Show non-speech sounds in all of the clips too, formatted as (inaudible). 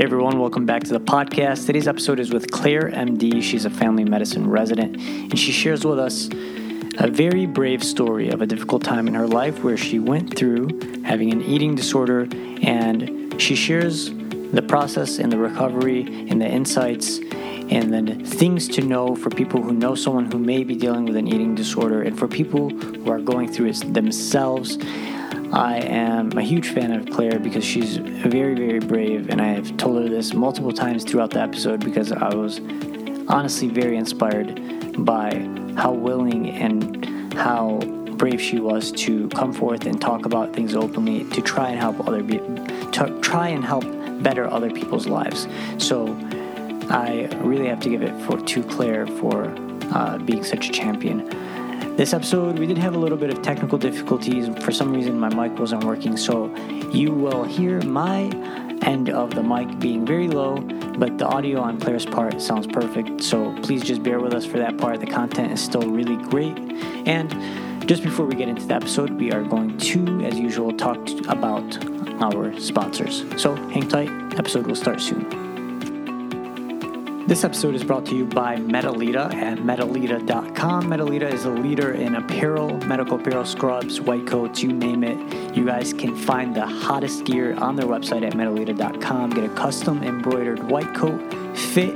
Hey everyone, welcome back to the podcast. Today's episode is with Claire MD. She's a family medicine resident, and she shares with us a very brave story of a difficult time in her life where she went through having an eating disorder, and she shares the process and the recovery and the insights and then things to know for people who know someone who may be dealing with an eating disorder and for people who are going through it themselves. I am a huge fan of Claire because she's very, very brave, and I have told her this multiple times throughout the episode because I was honestly very inspired by how willing and how brave she was to come forth and talk about things openly to try and help other people, to try and help better other people's lives. So I really have to give it for to Claire for uh, being such a champion. This episode, we did have a little bit of technical difficulties. For some reason, my mic wasn't working, so you will hear my end of the mic being very low, but the audio on Claire's part sounds perfect. So please just bear with us for that part. The content is still really great. And just before we get into the episode, we are going to, as usual, talk about our sponsors. So hang tight, episode will start soon. This episode is brought to you by Medelita at medelita.com. Medelita is a leader in apparel, medical apparel, scrubs, white coats, you name it. You guys can find the hottest gear on their website at medelita.com. Get a custom embroidered white coat, fit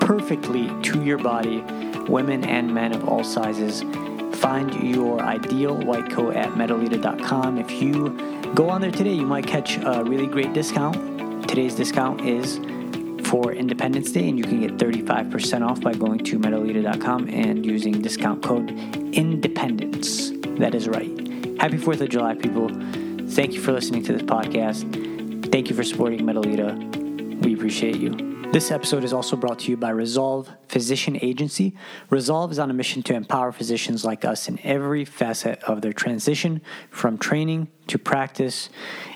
perfectly to your body, women and men of all sizes. Find your ideal white coat at medelita.com. If you go on there today, you might catch a really great discount. Today's discount is for Independence Day, and you can get 35% off by going to medelita.com and using discount code INDEPENDENCE. That is right. Happy 4th of July, people. Thank you for listening to this podcast. Thank you for supporting Medelita. We appreciate you. This episode is also brought to you by Resolve Physician Agency. Resolve is on a mission to empower physicians like us in every facet of their transition from training to practice,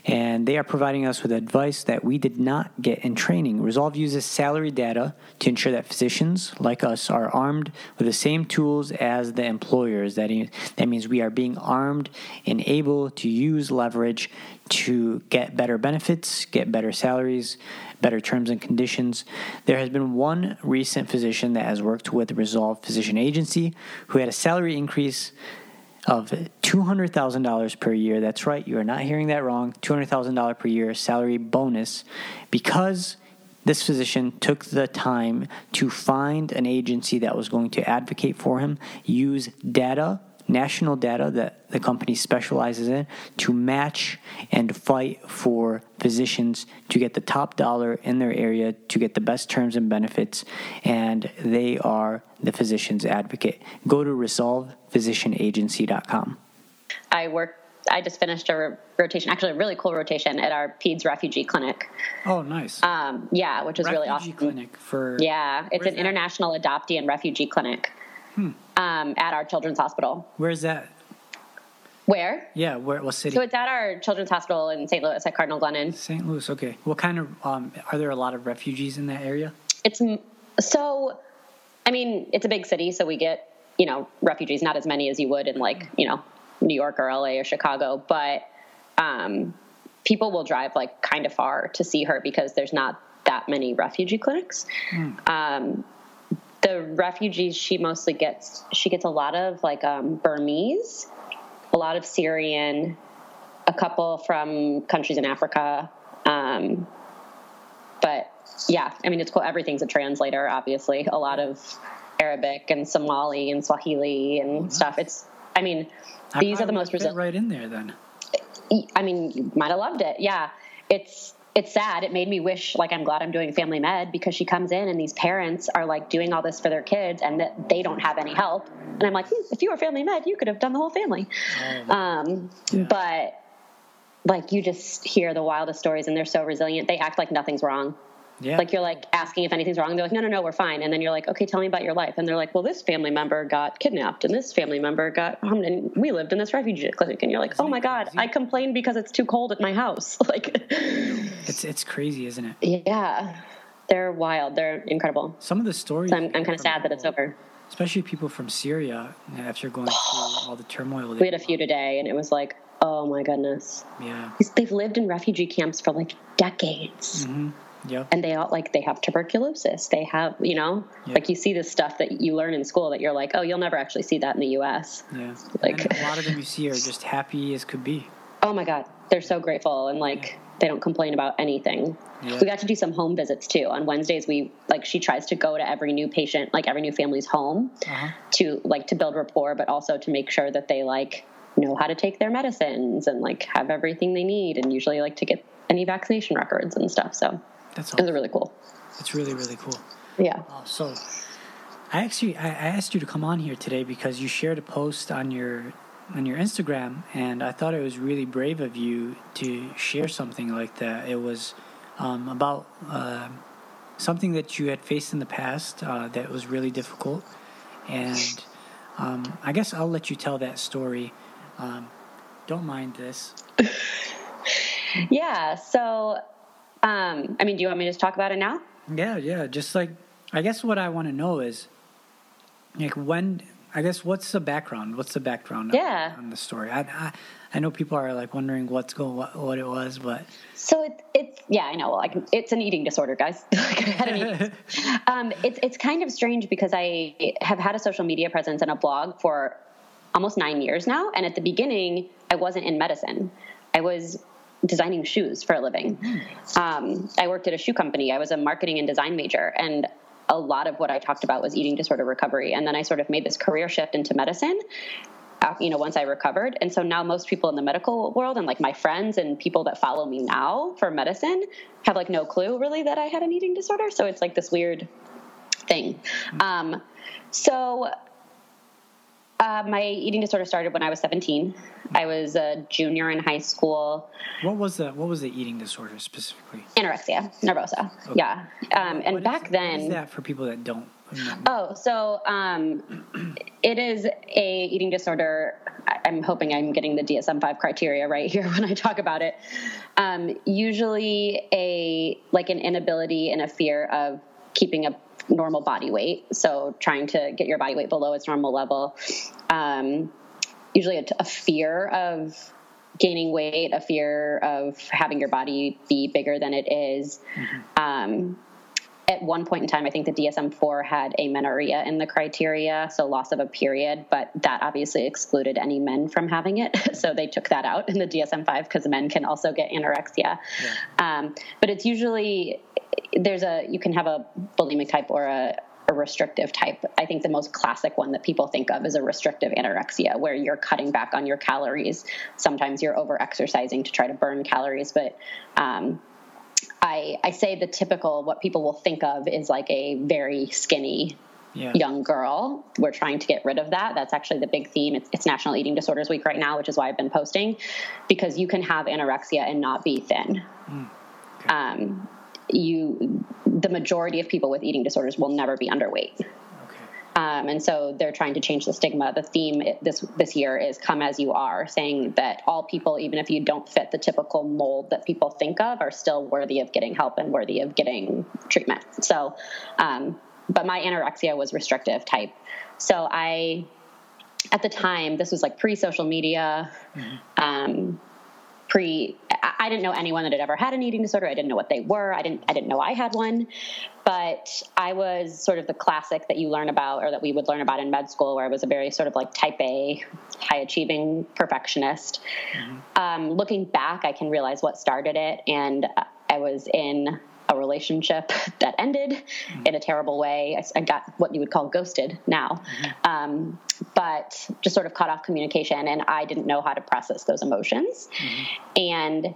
and they are providing us with advice that we did not get in training. Resolve uses salary data to ensure that physicians like us are armed with the same tools as the employers. That, that means we are being armed and able to use leverage to get better benefits, get better salaries, better terms and conditions. There has been one recent physician that has worked with Resolve Physician Agency who had a salary increase of $200,000 per year. That's right, you are not hearing that wrong. $200,000 per year salary bonus because this physician took the time to find an agency that was going to advocate for him, use data national data that the company specializes in to match and fight for physicians to get the top dollar in their area to get the best terms and benefits and they are the physician's advocate go to resolvephysicianagency.com i work I just finished a rotation, actually a really cool rotation at our PEDS refugee clinic. Oh, nice. Um, yeah, which was refugee really awesome. clinic for yeah, it's an that? international adoptee and refugee clinic hmm. um, at our children's hospital. Where's that? Where? Yeah, where? What city? So it's at our children's hospital in St. Louis at Cardinal Glennon. St. Louis. Okay. What kind of? Um, are there a lot of refugees in that area? It's so. I mean, it's a big city, so we get you know refugees. Not as many as you would in like you know New York or LA or Chicago, but um, people will drive like kind of far to see her because there's not that many refugee clinics. Mm. Um, the refugees she mostly gets she gets a lot of like um, burmese a lot of syrian a couple from countries in africa um, but yeah i mean it's cool. Everything's a translator obviously. A lot of arabic and somali and swahili and oh, stuff. It's i mean these are the most resilient right in there then? I mean you might have loved it. Yeah. It's it's sad. It made me wish, like, I'm glad I'm doing family med because she comes in and these parents are like doing all this for their kids and that they don't have any help. And I'm like, hmm, if you were family med, you could have done the whole family. Oh, um, yeah. But like, you just hear the wildest stories and they're so resilient. They act like nothing's wrong. Yeah. Like you're like asking if anything's wrong. They're like, no, no, no, we're fine. And then you're like, okay, tell me about your life. And they're like, well, this family member got kidnapped, and this family member got, harmed and we lived in this refugee clinic. And you're like, isn't oh my god. I complained because it's too cold at my house. (laughs) like, it's it's crazy, isn't it? Yeah, they're wild. They're incredible. Some of the stories. So I'm, I'm kind of sad that it's over. Especially people from Syria after going (sighs) through all the turmoil. We had a few today, and it was like, oh my goodness. Yeah. They've lived in refugee camps for like decades. Mm-hmm Yep. and they all like they have tuberculosis they have you know Yeah. like you see this stuff that you learn in school that you're like oh you'll never actually see that in the us Yeah. Like- and a lot of them you see are just happy as could be. oh my god they're so grateful and like they don't complain about anything Yeah. we got to do some home visits too on wednesdays we like she tries to go to every new patient like every new family's home Uh-huh. to like to build rapport but also to make sure that they like know how to take their medicines and like have everything they need and usually like to get any vaccination records and stuff so That's it was all. really cool It's really really cool. yeah Uh, so, I actually I I asked you to come on here today because you shared a post on your on your Instagram, and I thought it was really brave of you to share something like that. It was um, about uh, something that you had faced in the past uh, that was really difficult, and um, I guess I'll let you tell that story. Um, don't mind this. (laughs) Yeah. So, um, I mean, do you want me to just talk about it now? Yeah, yeah. Just like I guess what I want to know is like when I guess what's the background? What's the background? on- Yeah. On, the story? I, I I know people are like wondering what's going what, what it was, but So it, it's yeah, I know. Like it's an eating disorder, guys. (laughs) Eating- (laughs) um, it's it's kind of strange because I have had a social media presence and a blog for almost nine years now, and at the beginning, I wasn't in medicine. I was designing shoes for a living. Um, I worked at a shoe company. I was a marketing and design major, and a lot of what I talked about was eating disorder recovery. And then I sort of made this career shift into medicine. uh, You know, once I recovered, and so now most people in the medical world and like my friends and people that follow me now for medicine have like no clue really that I had an eating disorder. So it's like this weird thing. Um, so uh, my eating disorder started when I was 17. I was a junior in high school. what was the what was the eating disorder specifically? Anorexia nervosa. Yeah. Um, and What is- back what then. is that for people that don't? Oh, so um, it is a eating disorder. I'm hoping I'm getting the DSM-5 criteria right here (laughs) when I talk about it. Um, usually, a like an inability and a fear of keeping a normal body weight. So trying to get your body weight below its normal level. Um, usually, a, a fear of gaining weight, a fear of having your body be bigger than it is. Um, at one point in time, I think the DSM 4 had amenorrhea in the criteria, so loss of a period, but that obviously excluded any men from having it. (laughs) so they took that out in the DSM 5 because men can also get anorexia. Um, but it's usually, there's a, you can have a bulimic type or a, a restrictive type. I think the most classic one that people think of is a restrictive anorexia, where you're cutting back on your calories. Sometimes you're over exercising to try to burn calories, but um, I, I say the typical what people will think of is like a very skinny Yeah. young girl. We're trying to get rid of that. That's actually the big theme. It's, it's National Eating Disorders Week right now, which is why I've been posting because you can have anorexia and not be thin. Okay. Um, you, the majority of people with eating disorders will never be underweight. Um, and so they're trying to change the stigma. The theme this this year is "Come as you are," saying that all people, even if you don't fit the typical mold that people think of, are still worthy of getting help and worthy of getting treatment. So, um, but my anorexia was restrictive type. So I, at the time, this was like pre-social media. Um, pre I- didn't know anyone that had ever had an eating disorder. I didn't know what they were. I didn't I didn't know I had one. But I was sort of the classic that you learn about or that we would learn about in med school where I was a very sort of like type A, high achieving perfectionist. Um, looking back, I can realize what started it and I was in a relationship that ended in a terrible way. I, I got what you would call ghosted now, um, but just sort of cut off communication, and I didn't know how to process those emotions. And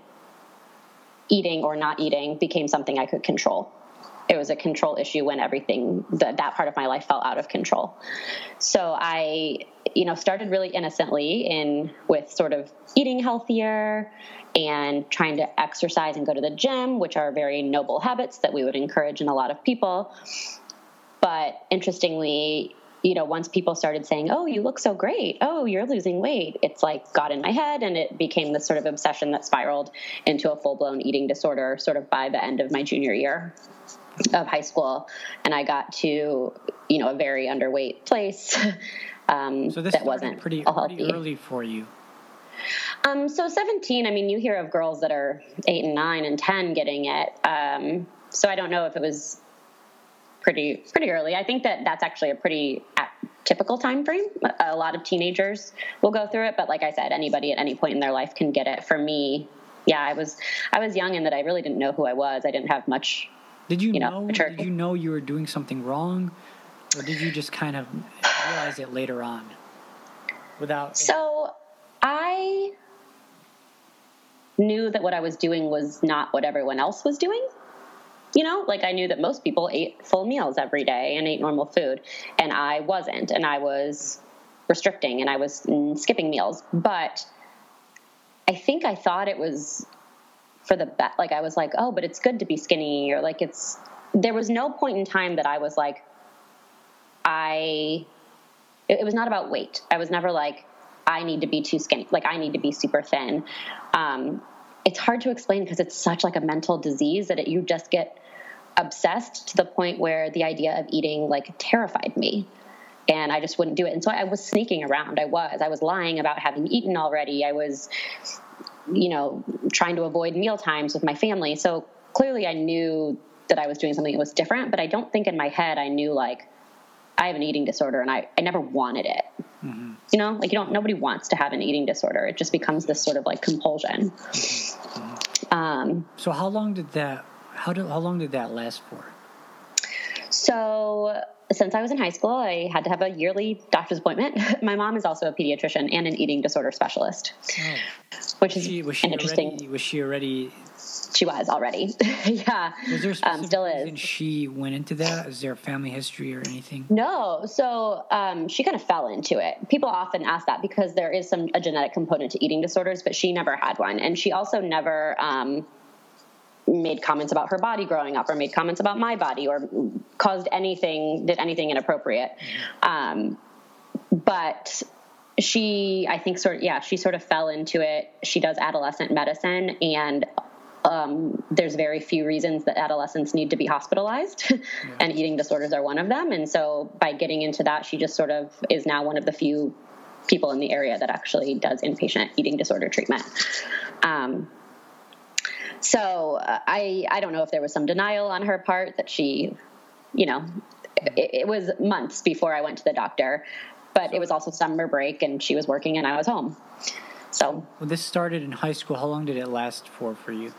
eating or not eating became something I could control. It was a control issue when everything that that part of my life fell out of control. So I, you know, started really innocently in with sort of eating healthier and trying to exercise and go to the gym, which are very noble habits that we would encourage in a lot of people. But interestingly, you know, once people started saying, "Oh, you look so great. Oh, you're losing weight," it's like got in my head, and it became this sort of obsession that spiraled into a full blown eating disorder. Sort of by the end of my junior year of high school, and I got to, you know, a very underweight place. (laughs) Um, So this that wasn't pretty, pretty early for you. Um, so 17, I mean, you hear of girls that are eight and nine and 10 getting it. Um, so I don't know if it was pretty pretty early. I think that that's actually a pretty typical time frame. A lot of teenagers will go through it, but like I said, anybody at any point in their life can get it. For me, yeah, I was I was young in that I really didn't know who I was. I didn't have much. Did you, you know? know did you know you were doing something wrong, or did you just kind of realize it later on? Without so, I knew that what I was doing was not what everyone else was doing you know, like I knew that most people ate full meals every day and ate normal food, and I wasn't, and I was restricting and I was mm, skipping meals. But I think I thought it was for the best. Like I was like, oh, but it's good to be skinny, or like it's. There was no point in time that I was like, I. It, it was not about weight. I was never like, I need to be too skinny. Like I need to be super thin. Um, it's hard to explain because it's such like a mental disease that it, you just get obsessed to the point where the idea of eating like terrified me and I just wouldn't do it. And so I was sneaking around. I was. I was lying about having eaten already. I was, you know, trying to avoid meal times with my family. So clearly I knew that I was doing something that was different, but I don't think in my head I knew like I have an eating disorder and I, I never wanted it. Mm-hmm. You know, like you don't, nobody wants to have an eating disorder. It just becomes this sort of like compulsion. Mm-hmm. Um, so how long did that how, do how long did that last for? So, since I was in high school, I had to have a yearly doctor's appointment. (laughs) My mom is also a pediatrician and an eating disorder specialist, oh. which is she, was she interesting. Already, was she already? She was already. (laughs) yeah. Was there um, still is. And she went into that. Is there a family history or anything? No. So um, she kind of fell into it. People often ask that because there is some a genetic component to eating disorders, but she never had one, and she also never. Um, made comments about her body growing up or made comments about my body or caused anything did anything inappropriate um, but she i think sort of yeah she sort of fell into it she does adolescent medicine and um, there's very few reasons that adolescents need to be hospitalized, (laughs) yeah. and eating disorders are one of them. And so, by getting into that, she just sort of is now one of the few people in the area that actually does inpatient eating disorder treatment. Um, so uh, I I don't know if there was some denial on her part that she, you know, it, it was months before I went to the doctor, but it was also summer break and she was working and I was home. So when this started in high school, how long did it last for for you?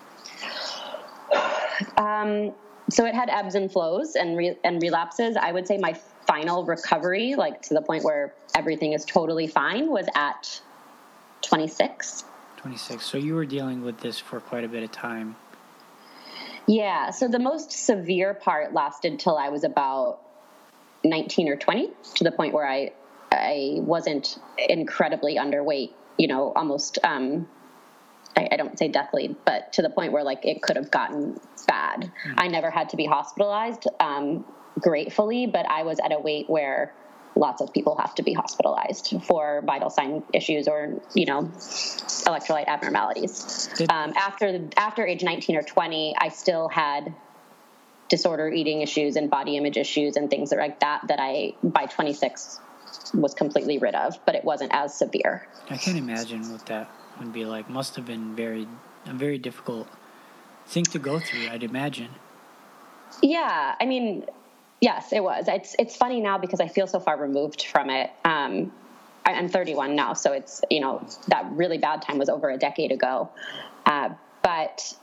Um, so it had ebbs and flows and re- and relapses. I would say my final recovery, like to the point where everything is totally fine, was at 26. 26. So you were dealing with this for quite a bit of time. Yeah. So the most severe part lasted till I was about 19 or 20, to the point where I I wasn't incredibly underweight. You know, almost. Um, I, I don't say deathly, but to the point where like it could have gotten bad. Mm-hmm. I never had to be hospitalized, um, gratefully, but I was at a weight where lots of people have to be hospitalized for vital sign issues or you know electrolyte abnormalities. Um, after after age 19 or 20, I still had disorder eating issues and body image issues and things like that that I by 26 was completely rid of, but it wasn't as severe. I can't imagine what that would be like. Must have been very a very difficult thing to go through. I'd imagine. Yeah, I mean, Yes, it was. It's it's funny now because I feel so far removed from it. Um, I'm 31 now, so it's you know that really bad time was over a decade ago, uh, but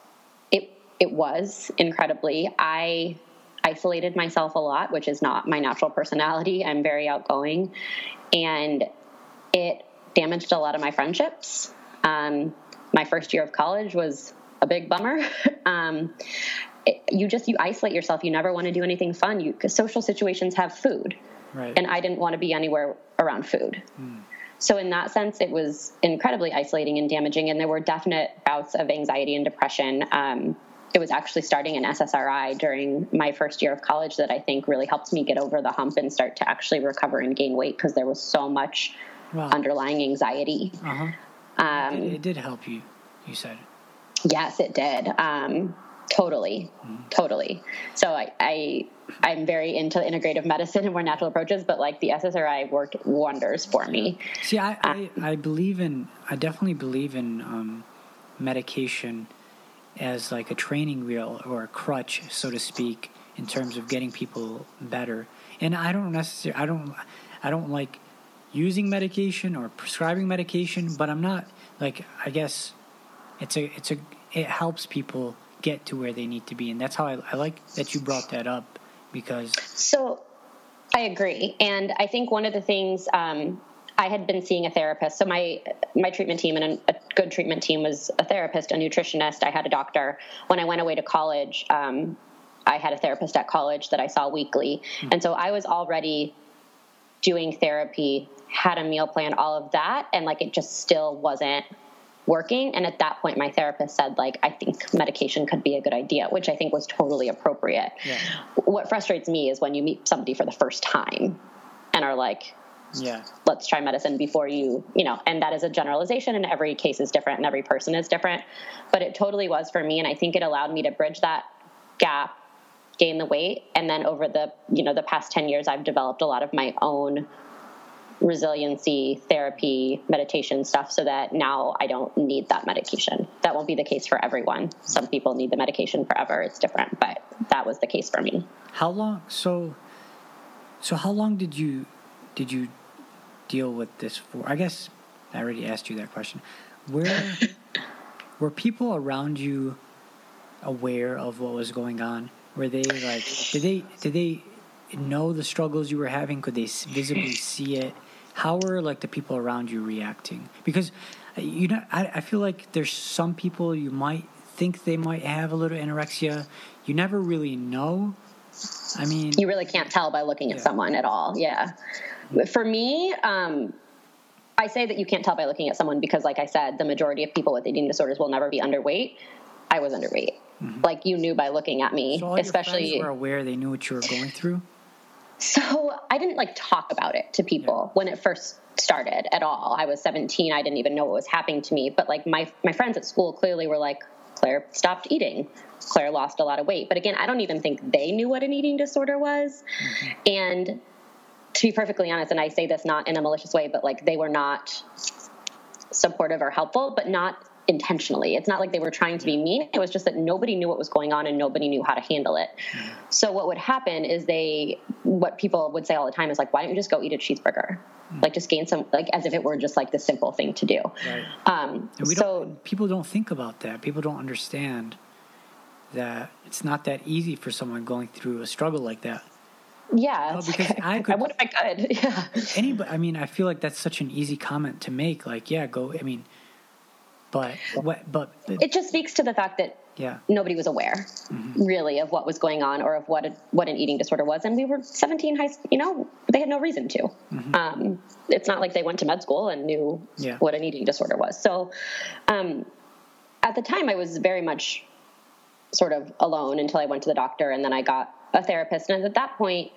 it it was incredibly. I isolated myself a lot, which is not my natural personality. I'm very outgoing, and it damaged a lot of my friendships. Um, my first year of college was a big bummer. (laughs) um, you just you isolate yourself. You never want to do anything fun. You because social situations have food, right. and I didn't want to be anywhere around food. Mm. So in that sense, it was incredibly isolating and damaging. And there were definite bouts of anxiety and depression. Um, it was actually starting an SSRI during my first year of college that I think really helped me get over the hump and start to actually recover and gain weight because there was so much wow. underlying anxiety. Uh-huh. Um, it, did, it, did, help you, you said. Yes, it did. Um, Totally, totally. So I, I I'm very into integrative medicine and more natural approaches, but like the SSRI worked wonders for me. See, I, I, I believe in I definitely believe in um, medication as like a training wheel or a crutch, so to speak, in terms of getting people better. And I don't necessarily, I don't, I don't like using medication or prescribing medication, but I'm not like I guess it's a it's a it helps people get to where they need to be, and that's how I, I like that you brought that up because so I agree, and I think one of the things um, I had been seeing a therapist. So my my treatment team and a, good treatment team was a therapist, a nutritionist. I had a doctor. When I went away to college, um, I had a therapist at college that I saw weekly, mm-hmm. and so I was already doing therapy, had a meal plan, all of that, and like it just still wasn't working. And at that point my therapist said like i think medication could be a good idea which i think was totally appropriate. Yeah. what frustrates me is when you meet somebody for the first time and are like yeah. let's try medicine before you you know and that is a generalization and every case is different and every person is different. But it totally was for me and i think it allowed me to bridge that gap gain the weight. And then over the you know the past 10 years i've developed a lot of my own resiliency therapy meditation stuff so that now i don't need that medication that won't be the case for everyone some people need the medication forever it's different but that was the case for me how long so so how long did you did you deal with this for? I guess I already asked you that question. Where (laughs) were people around you aware of what was going on? Were they like did they did they know the struggles you were having? Could they visibly see it? How are like the people around you reacting? Because uh, you know, I, I feel like there's some people you might think they might have a little anorexia. You never really know. I mean, you really can't tell by looking at someone at all. Yeah. For me, um, I say that you can't tell by looking at someone because, like I said, the majority of people with eating disorders will never be underweight. I was underweight. Mm-hmm. Like you knew by looking at me, so especially. Were aware they knew what you were going through. So I didn't like talk about it to people yeah. when it first started at all. I was 17. I didn't even know what was happening to me. But like my my friends at school clearly were like, Claire stopped eating. Claire lost a lot of weight. But again, I don't even think they knew what an eating disorder was. Mm-hmm. And to be perfectly honest, and I say this not in a malicious way, but like they were not supportive or helpful, but not intentionally. It's not like they were trying to be mean. It was just that nobody knew what was going on and nobody knew how to handle it. So what would happen is they, what people would say all the time is like, why don't you just go eat a cheeseburger? Mm-hmm. Like just gain some, like as if it were just like the simple thing to do. Right. Um, and we so don't, people don't think about that. People don't understand that it's not that easy for someone going through a struggle like that. Yeah, well, because (laughs) I could. What if I could? (laughs) Yeah. Anybody, I mean, I feel like that's such an easy comment to make. Like, yeah, go. I mean, but what? But, it just speaks to the fact that yeah. nobody was aware, mm-hmm. really, of what was going on or of what a, what an eating disorder was, and we were 17. High, you know, they had no reason to. Mm-hmm. Um, it's not like they went to med school and knew yeah. what an eating disorder was. So, um, at the time, I was very much sort of alone until I went to the doctor, and then I got a therapist. And at that point,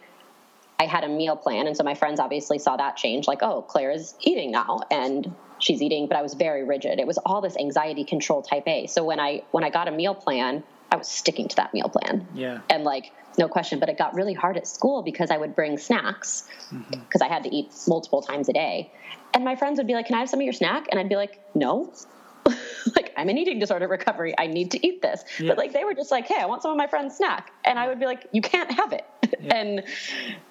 I had a meal plan. And so my friends obviously saw that change like, oh, Claire is eating now. And she's eating, but I was very rigid. It was all this anxiety control type A. So when I when I got a meal plan, I was sticking to that meal plan. Yeah. And like no question, but it got really hard at school because I would bring snacks because mm-hmm. I had to eat multiple times a day. And my friends would be like, "Can I have some of your snack?" And I'd be like, "No." (laughs) like I'm in eating disorder recovery. I need to eat this. Yeah. But like they were just like, hey, I want some of my friend's snack, and I would be like, you can't have it. Yeah. (laughs) and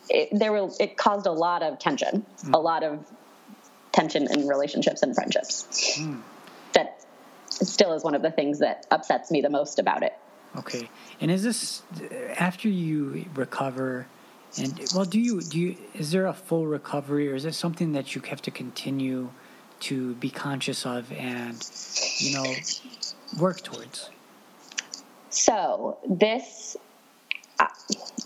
it, there were it caused a lot of tension, mm. a lot of tension in relationships and friendships. Mm. That still is one of the things that upsets me the most about it. Okay, and is this after you recover? And well, do you do you is there a full recovery, or is it something that you have to continue? to be conscious of and you know work towards so this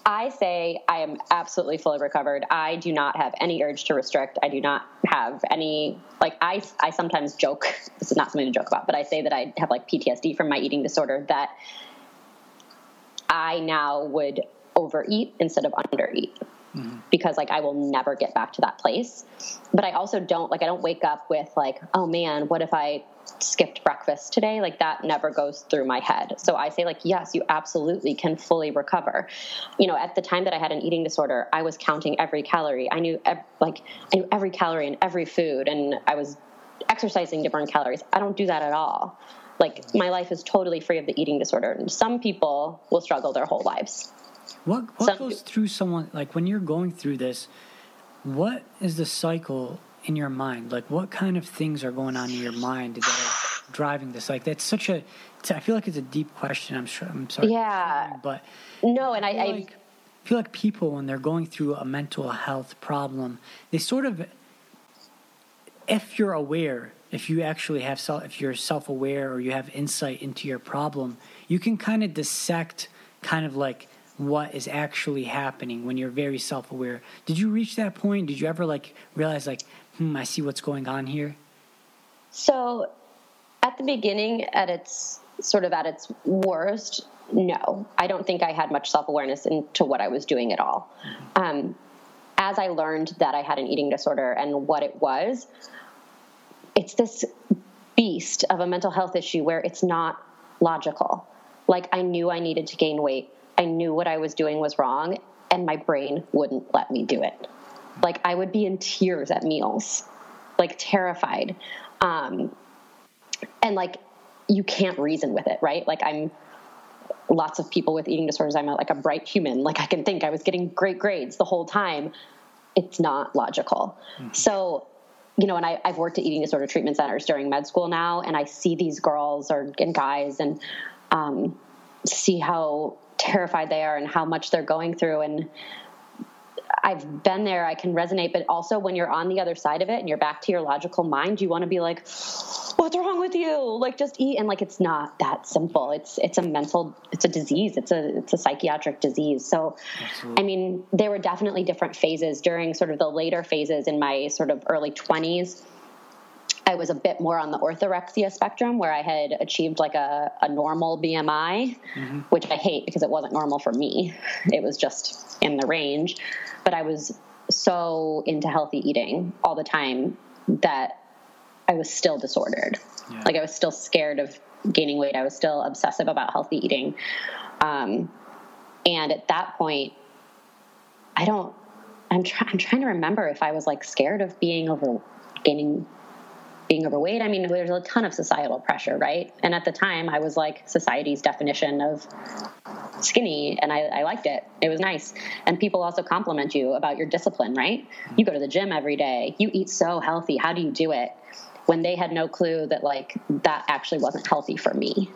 I say I am absolutely fully recovered. I do not have any urge to restrict. I do not have any like I I sometimes joke. (laughs) This is not something to joke about, but I say that I have like PTSD from my eating disorder that I now would overeat instead of undereat mm-hmm. because like I will never get back to that place. But I also don't like I don't wake up with like, oh man, what if I skipped breakfast today? Like that never goes through my head. So I say like, yes, you absolutely can fully recover. You know, at the time that I had an eating disorder, I was counting every calorie. I knew ev- like I knew every calorie in every food and I was exercising to burn calories. I don't do that at all. Like my life is totally free of the eating disorder. And some people will struggle their whole lives. What what some, goes through someone like when you're going through this? What is the cycle in your mind? Like what kind of things are going on in your mind that are driving this? Like that's such a. I feel like it's a deep question. I'm sure. I'm sorry. Yeah. But no, and I, I, like, I feel like people when they're going through a mental health problem, they sort of, if you're aware if you actually have self, if you're self-aware or you have insight into your problem, you can kind of dissect kind of like what is actually happening when you're very self-aware. Did you reach that point? Did you ever like realize like, hmm, I see what's going on here? So, at the beginning, at its sort of at its worst, no, I don't think I had much self-awareness into what I was doing at all. Um, as I learned that I had an eating disorder and what it was, it's this beast of a mental health issue where it's not logical. Like I knew I needed to gain weight. I knew what I was doing was wrong and my brain wouldn't let me do it. Like I would be in tears at meals, like terrified. Um, and like you can't reason with it, right? Like I'm lots of people with eating disorders. I'm a, like a bright human. Like I can think I was getting great grades the whole time. It's not logical. Mm-hmm. So you know, and I, have worked at eating disorder treatment centers during med school now, and I see these girls or and guys and um, see how terrified they are and how much they're going through. And I've been there, I can resonate, but also when you're on the other side of it and you're back to your logical mind, you want to be like, what's wrong with you? Like just eat. And like, it's not that simple. It's, it's a mental, it's a disease. It's a, it's a psychiatric disease. So, Absolutely. I mean, there were definitely different phases during sort of the later phases in my sort of early twenties. I was a bit more on the orthorexia spectrum where I had achieved like a, a normal BMI, mm-hmm. which I hate because it wasn't normal for me. It was just in the range. But I was so into healthy eating all the time that I was still disordered. Yeah. Like I was still scared of gaining weight. I was still obsessive about healthy eating. Um, and at that point, I don't. I'm, trying. I'm trying to remember if I was like scared of being over gaining being overweight. I mean, there's a ton of societal pressure, right? And at the time, I was like society's definition of skinny, and I, I, liked it. It was nice. And people also compliment you about your discipline, right? You go to the gym every day, you eat so healthy. How do you do it? When they had no clue that, like, that actually wasn't healthy for me.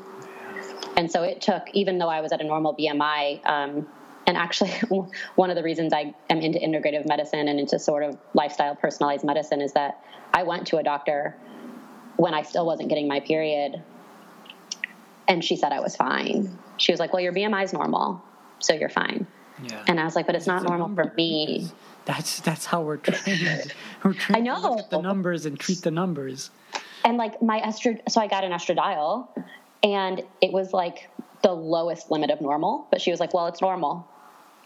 And so it took, even though I was at a normal BMI, um, and actually, (laughs) one of the reasons I am into integrative medicine and into sort of lifestyle personalized medicine is that I went to a doctor when I still wasn't getting my period, and she said I was fine. She was like, "Well, your BMI is normal, so you're fine." Yeah. And I was like, "But it's not it's normal for me." That's that's how we're (laughs) trained. We're trained I know. to look at the numbers and treat the numbers. And like my estradiol, so I got an estradiol, and it was like the lowest limit of normal. But she was like, "Well, it's normal."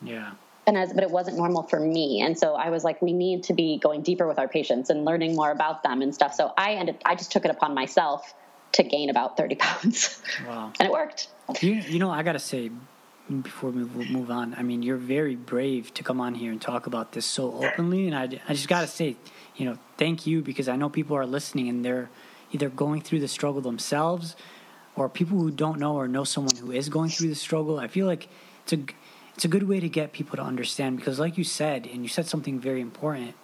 Yeah. And as, but it wasn't normal for me. And so I was like, we need to be going deeper with our patients and learning more about them and stuff. So I ended, I just took it upon myself to gain about 30 (laughs) pounds. Wow. and it worked. You, you know, I got to say, before we move on, I mean, you're very brave to come on here and talk about this so openly. And I, I just got to say, you know, thank you because I know people are listening and they're either going through the struggle themselves or people who don't know or know someone who is going through the struggle. I feel like it's a it's a good way to get people to understand because like you said and you said something very important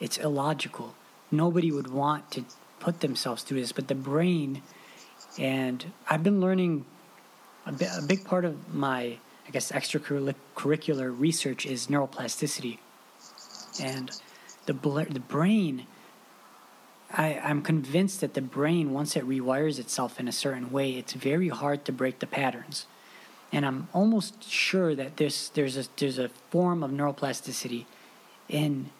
it's illogical. Nobody would want to put themselves through this but the brain and i've been learning a, a big part of my i guess extracurricular research is neuroplasticity. And the, the brain I, I'm convinced that the brain, once it rewires itself in a certain way, it's very hard to break the patterns and I'm almost sure that there's there's a there's a form of neuroplasticity in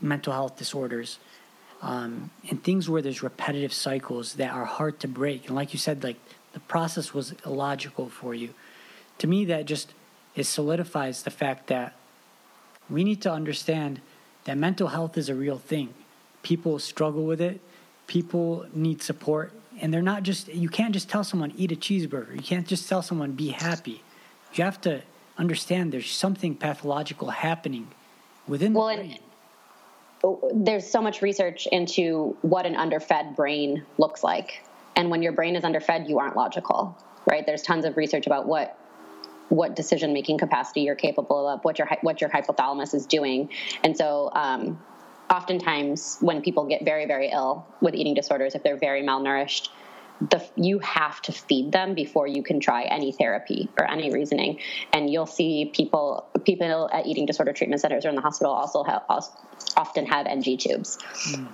mental health disorders um, and things where there's repetitive cycles that are hard to break. And like you said, like the process was illogical for you. To me, that just it solidifies the fact that we need to understand that mental health is a real thing. People struggle with it. People need support and they're not just you can't just tell someone eat a cheeseburger you can't just tell someone be happy you have to understand there's something pathological happening within well, the brain. And there's so much research into what an underfed brain looks like and when your brain is underfed, you aren't logical, right? There's tons of research about what what decision making capacity you're capable of, what your what your hypothalamus is doing, and so. Um, oftentimes, when people get very, very ill with eating disorders, if they're very malnourished, the, you have to feed them before you can try any therapy or any reasoning. And you'll see people people at eating disorder treatment centers or in the hospital also, have, also often have NG tubes. Mm.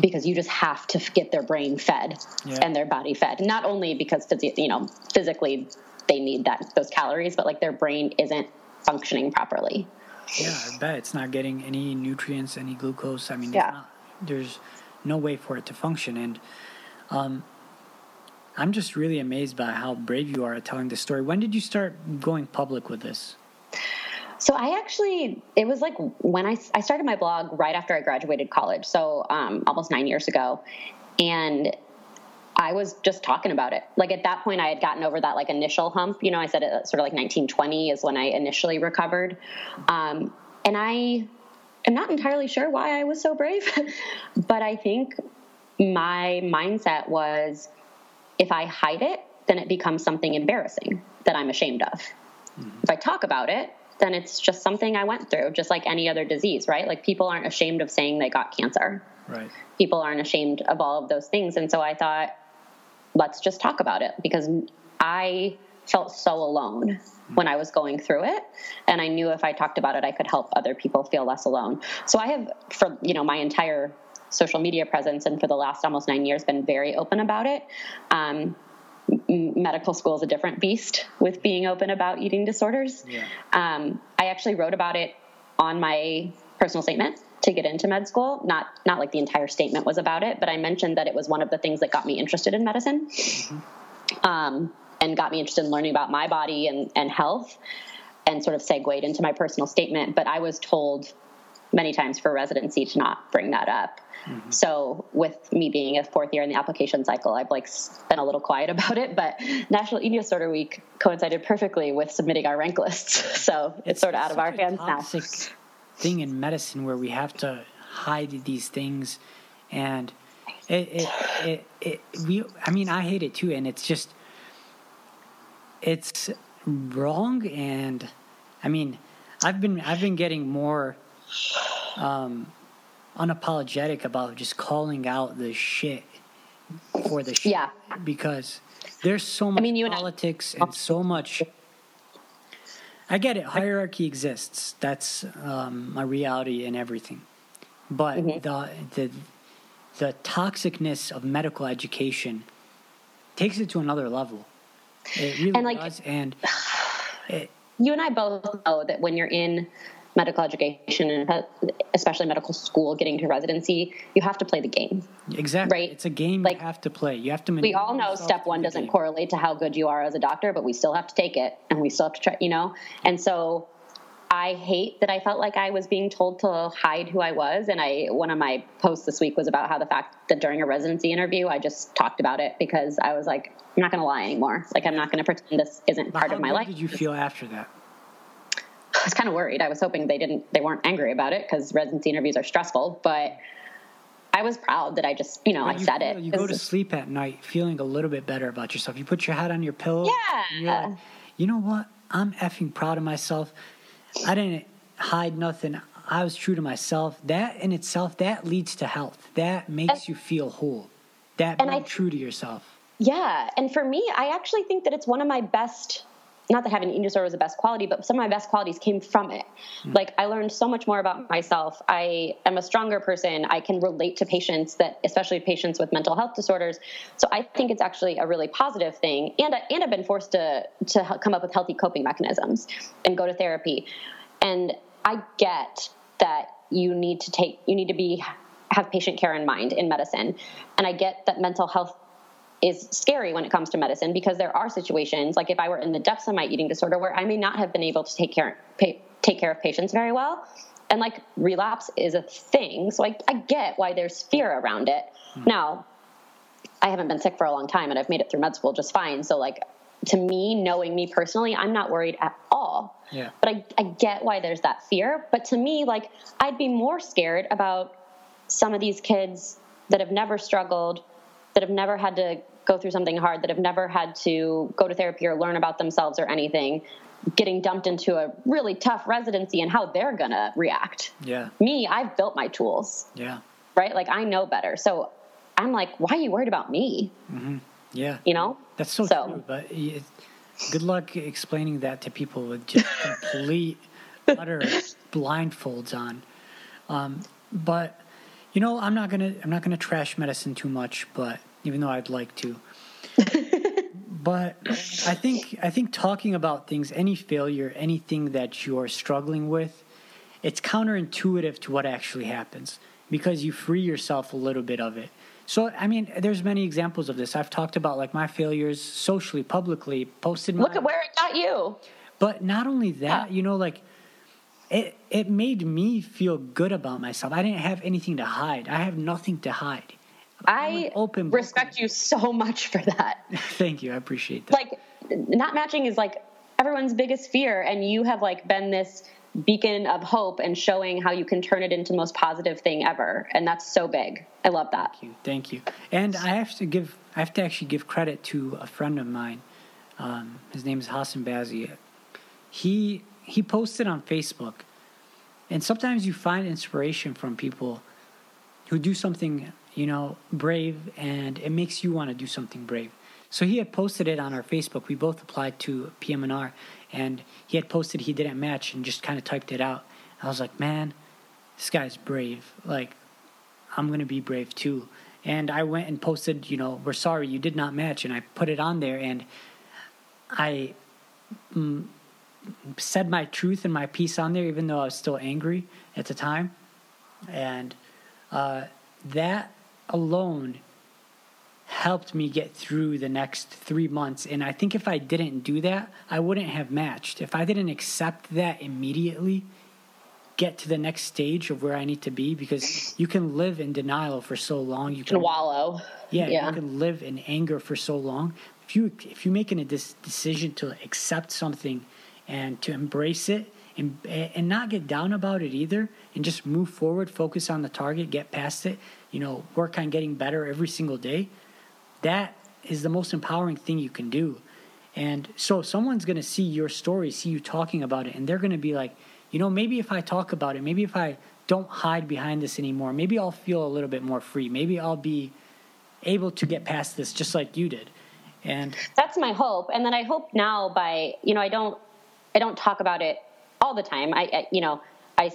Because you just have to get their brain fed yeah. and their body fed. Not only because you know physically they need that those calories, but like their brain isn't functioning properly. Yeah, I bet it's not getting any nutrients, any glucose. I mean, yeah. Not, there's no way for it to function. And um, I'm just really amazed by how brave you are at telling this story. When did you start going public with this? So I actually, it was like when I, I started my blog right after I graduated college, so um, almost nine years ago, and I was just talking about it. Like at that point, I had gotten over that like initial hump. You know, I said it sort of like 1920 is when I initially recovered, um, and I am not entirely sure why I was so brave, (laughs) but I think my mindset was if I hide it, then it becomes something embarrassing that I'm ashamed of. Mm-hmm. If I talk about it, then it's just something I went through, just like any other disease, right? Like people aren't ashamed of saying they got cancer. Right. People aren't ashamed of all of those things. And so I thought, let's just talk about it because I felt so alone when I was going through it. And I knew if I talked about it, I could help other people feel less alone. So I have, for, you know, my entire social media presence and for the last almost nine years been very open about it. Um, medical school is a different beast with being open about eating disorders. Yeah. Um, I actually wrote about it on my personal statement to get into med school. Not not like the entire statement was about it, but I mentioned that it was one of the things that got me interested in medicine, mm-hmm. um, and got me interested in learning about my body and and health, and sort of segued into my personal statement. But I was told many times for residency to not bring that up. Mm-hmm. So with me being a fourth year in the application cycle, I've like been a little quiet (laughs) about it. But National Eating Disorder Week coincided perfectly with submitting our rank lists, (laughs) so it's, it's sort of out of our hands now. Thing in medicine where we have to hide these things, and it, it, it, it we. I mean, I hate it too, and it's just it's wrong, and I mean, I've been I've been getting more um, unapologetic about just calling out the shit for the shit. Yeah. Because there's so much I mean, you politics and, I- and so much. I get it. Hierarchy exists. That's um, a reality in everything. But mm-hmm. the the the toxicness of medical education takes it to another level. It really and like, does. And (sighs) it, you and I both know that when you're in medical education and especially medical school getting to residency you have to play the game exactly right it's a game like, you have to play you have to we all know step one doesn't game. correlate to how good you are as a doctor but we still have to take it and we still have to try you know and so I hate that I felt like I was being told to hide who I was. And I, one of my posts this week was about how the fact that during a residency interview, I just talked about it because I was like, I'm not going to lie anymore. Like, I'm not going to pretend this isn't but part of my life. How did you feel after that? I was kind of worried. I was hoping they didn't, they weren't angry about it because residency interviews are stressful. But I was proud that I just, you know, but I you said it. You go to sleep at night feeling a little bit better about yourself. You put your head on your pillow. Yeah. Like, you know what? I'm effing proud of myself. I didn't hide nothing. I was true to myself. That in itself, that leads to health. That makes and, you feel whole. That being I, true to yourself. Yeah, and for me, I actually think that it's one of my best not that having an eating disorder was the best quality, but some of my best qualities came from it. Mm. Like I learned so much more about myself. I am a stronger person. I can relate to patients that, especially patients with mental health disorders. So I think it's actually a really positive thing. And I, and I've been forced to to come up with healthy coping mechanisms and go to therapy. And I get that you need to take you need to be have patient care in mind in medicine. And I get that mental health is scary when it comes to medicine because there are situations like if I were in the depths of my eating disorder where I may not have been able to take care pay, take care of patients very well. And like relapse is a thing. So I, I get why there's fear around it. Hmm. now I haven't been sick for a long time and I've made it through med school just fine. So like to me knowing me personally I'm not worried at all. Yeah. but I, I get why there's that fear. But to me like I'd be more scared about some of these kids that have never struggled that have never had to go through something hard that have never had to go to therapy or learn about themselves or anything getting dumped into a really tough residency and how they're going to react. Yeah. Me, I've built my tools. Yeah. Right? Like I know better. So I'm like, why are you worried about me? Mm-hmm. Yeah. You know? That's so, so. true. But it, good luck explaining that to people with just (laughs) complete, utter blindfolds on. Um, but you know, I'm not gonna I'm not gonna trash medicine too much, but even though I'd like to. (laughs) but I think I think talking about things, any failure, anything that you're struggling with, it's counterintuitive to what actually happens because you free yourself a little bit of it. So I mean, there's many examples of this. I've talked about like my failures socially, publicly, posted. Look at where it got you. But not only that, yeah. you know, like it it made me feel good about myself. I didn't have anything to hide. I have nothing to hide. I open respect you so (laughs) much for that. Thank you. I appreciate that. Like not matching is like everyone's biggest fear and you have like been this beacon of hope and showing how you can turn it into the most positive thing ever and that's so big i love that thank you thank you and i have to give i have to actually give credit to a friend of mine um, his name is hassan bazi he he posted on facebook and sometimes you find inspiration from people who do something you know brave and it makes you want to do something brave so he had posted it on our Facebook. We both applied to PM&R, and he had posted he didn't match and just kind of typed it out. I was like, man, this guy's brave. Like, I'm gonna be brave too. And I went and posted, you know, we're sorry you did not match, and I put it on there, and I mm, said my truth and my piece on there, even though I was still angry at the time, and uh, that alone helped me get through the next three months. And I think if I didn't do that, I wouldn't have matched. If I didn't accept that immediately, get to the next stage of where I need to be, because you can live in denial for so long. You can wallow. Yeah, yeah, you can live in anger for so long. If you if you're making a decision to accept something and to embrace it and and not get down about it either, and just move forward, focus on the target, get past it. You know, work on getting better every single day that is the most empowering thing you can do. And so someone's going to see your story, see you talking about it, and they're going to be like, you know, maybe if I talk about it, maybe if I don't hide behind this anymore, maybe I'll feel a little bit more free. Maybe I'll be able to get past this just like you did. And that's my hope. And then I hope now by, you know, I don't I don't talk about it all the time. I, I you know, I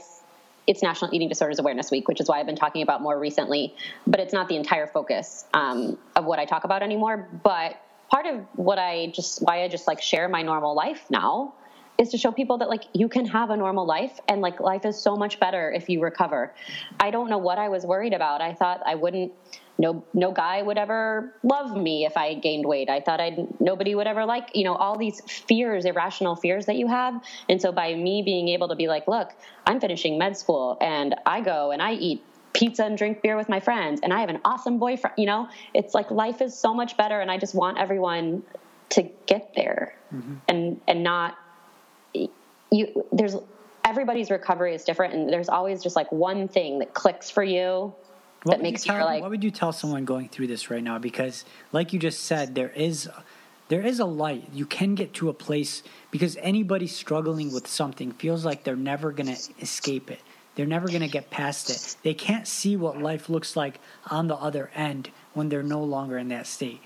it's National Eating Disorders Awareness Week, which is why I've been talking about more recently. But it's not the entire focus um, of what I talk about anymore. But part of what I just why I just like share my normal life now is to show people that like you can have a normal life and like life is so much better if you recover. I don't know what I was worried about. I thought I wouldn't no no guy would ever love me if I gained weight. I thought I'd nobody would ever like, you know, all these fears, irrational fears that you have. And so by me being able to be like, look, I'm finishing med school and I go and I eat pizza and drink beer with my friends and I have an awesome boyfriend, you know, it's like life is so much better and I just want everyone to get there mm-hmm. and and not you there's everybody's recovery is different and there's always just like one thing that clicks for you what that makes you, tell, like. What would you tell someone going through this right now? Because, like you just said, there is there is a light. You can get to a place because anybody struggling with something feels like they're never going to escape it. They're never going to get past it. They can't see what life looks like on the other end when they're no longer in that state.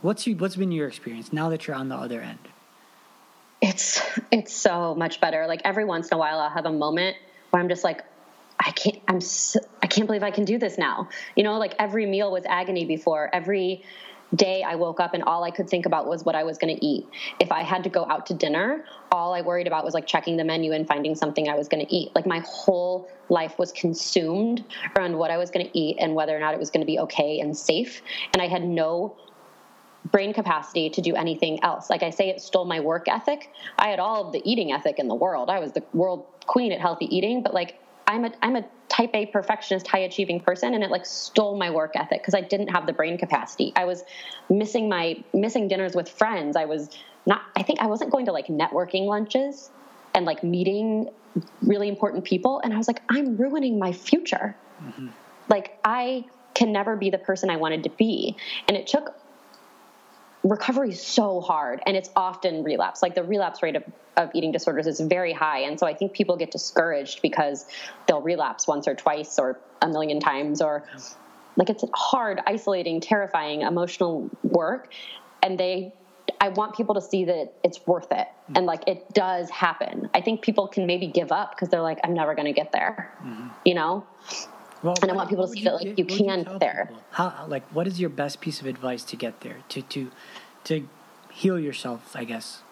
What's what's been your experience now that you're on the other end? It's it's so much better. Like every once in a while, I'll have a moment where I'm just like, I can't, I'm, so, I can't believe I can do this now. You know, like every meal was agony before. Every day I woke up and all I could think about was what I was going to eat. If I had to go out to dinner, all I worried about was like checking the menu and finding something I was going to eat. Like my whole life was consumed around what I was going to eat and whether or not it was going to be okay and safe. And I had no brain capacity to do anything else. Like I say, it stole my work ethic. I had all of the eating ethic in the world. I was the world queen at healthy eating, but like I'm a I'm a type A perfectionist, high achieving person, and it like stole my work ethic because I didn't have the brain capacity. I was missing my missing dinners with friends. I was not. I think I wasn't going to like networking lunches and like meeting really important people. And I was like, I'm ruining my future. Mm-hmm. Like I can never be the person I wanted to be. And it took recovery is so hard and it's often relapse. Like the relapse rate of, of eating disorders is very high. And so I think people get discouraged because they'll relapse once or twice or a million times or like it's hard, isolating, terrifying, emotional work. And they I want people to see that it's worth it and like it does happen. I think people can maybe give up because they're like, I'm never going to get there, mm-hmm. you know? Well, and I want people to see that like you can get there. People? How like what is your best piece of advice to get there to to to heal yourself? I guess.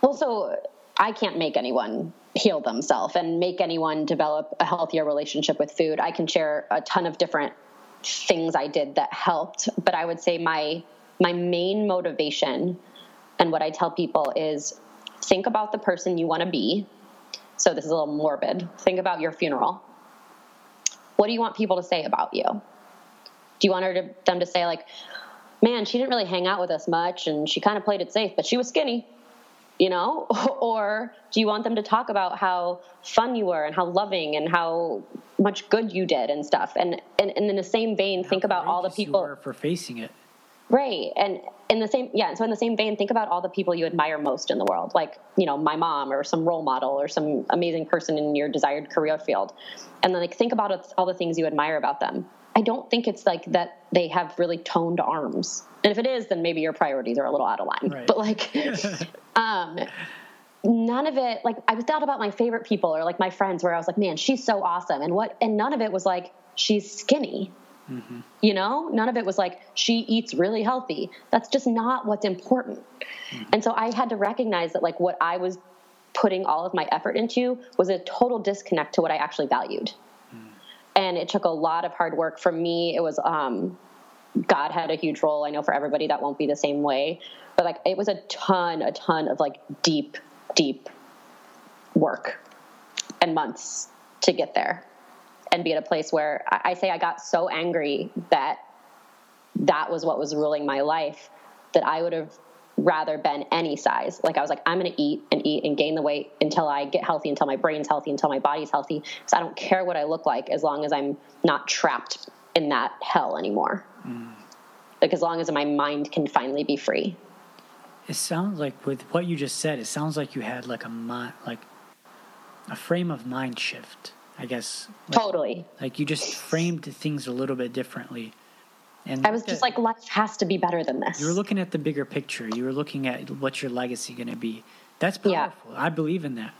Well, so I can't make anyone heal themselves and make anyone develop a healthier relationship with food. I can share a ton of different things I did that helped, but I would say my my main motivation and what I tell people is think about the person you want to be. So this is a little morbid. Think about your funeral. What do you want people to say about you? Do you want to, them to say, like, man, she didn't really hang out with us much and she kind of played it safe, but she was skinny, you know? (laughs) or do you want them to talk about how fun you were and how loving and how much good you did and stuff? And, and, and in the same vein, how think about all the people. for facing it. Right. And in the same, yeah. So in the same vein, think about all the people you admire most in the world, like, you know, my mom or some role model or some amazing person in your desired career field. And then like, think about all the things you admire about them. I don't think it's like that they have really toned arms. And if it is, then maybe your priorities are a little out of line. Right. But like, (laughs) um, none of it, like I thought about my favorite people or like my friends where I was like, man, she's so awesome. And what, and none of it was like, she's skinny Mm-hmm. You know, none of it was like she eats really healthy. That's just not what's important. Mm-hmm. And so I had to recognize that like what I was putting all of my effort into was a total disconnect to what I actually valued. Mm-hmm. And it took a lot of hard work for me. It was um, God had a huge role. I know for everybody that won't be the same way, but like it was a ton, a ton of like deep, deep work and months to get there and be at a place where I say I got so angry that that was what was ruling my life that I would have rather been any size. Like I was like, I'm going to eat and eat and gain the weight until I get healthy, until my brain's healthy, until my body's healthy. So I don't care what I look like as long as I'm not trapped in that hell anymore. Mm. Like as long as my mind can finally be free. It sounds like with what you just said, it sounds like you had like a mind, like a frame of mind shift. I guess. Like, totally. Like you just framed things a little bit differently. And I was just like, life has to be better than this. You were looking at the bigger picture. You were looking at what's your legacy going to be. That's powerful. Yeah. I believe in that.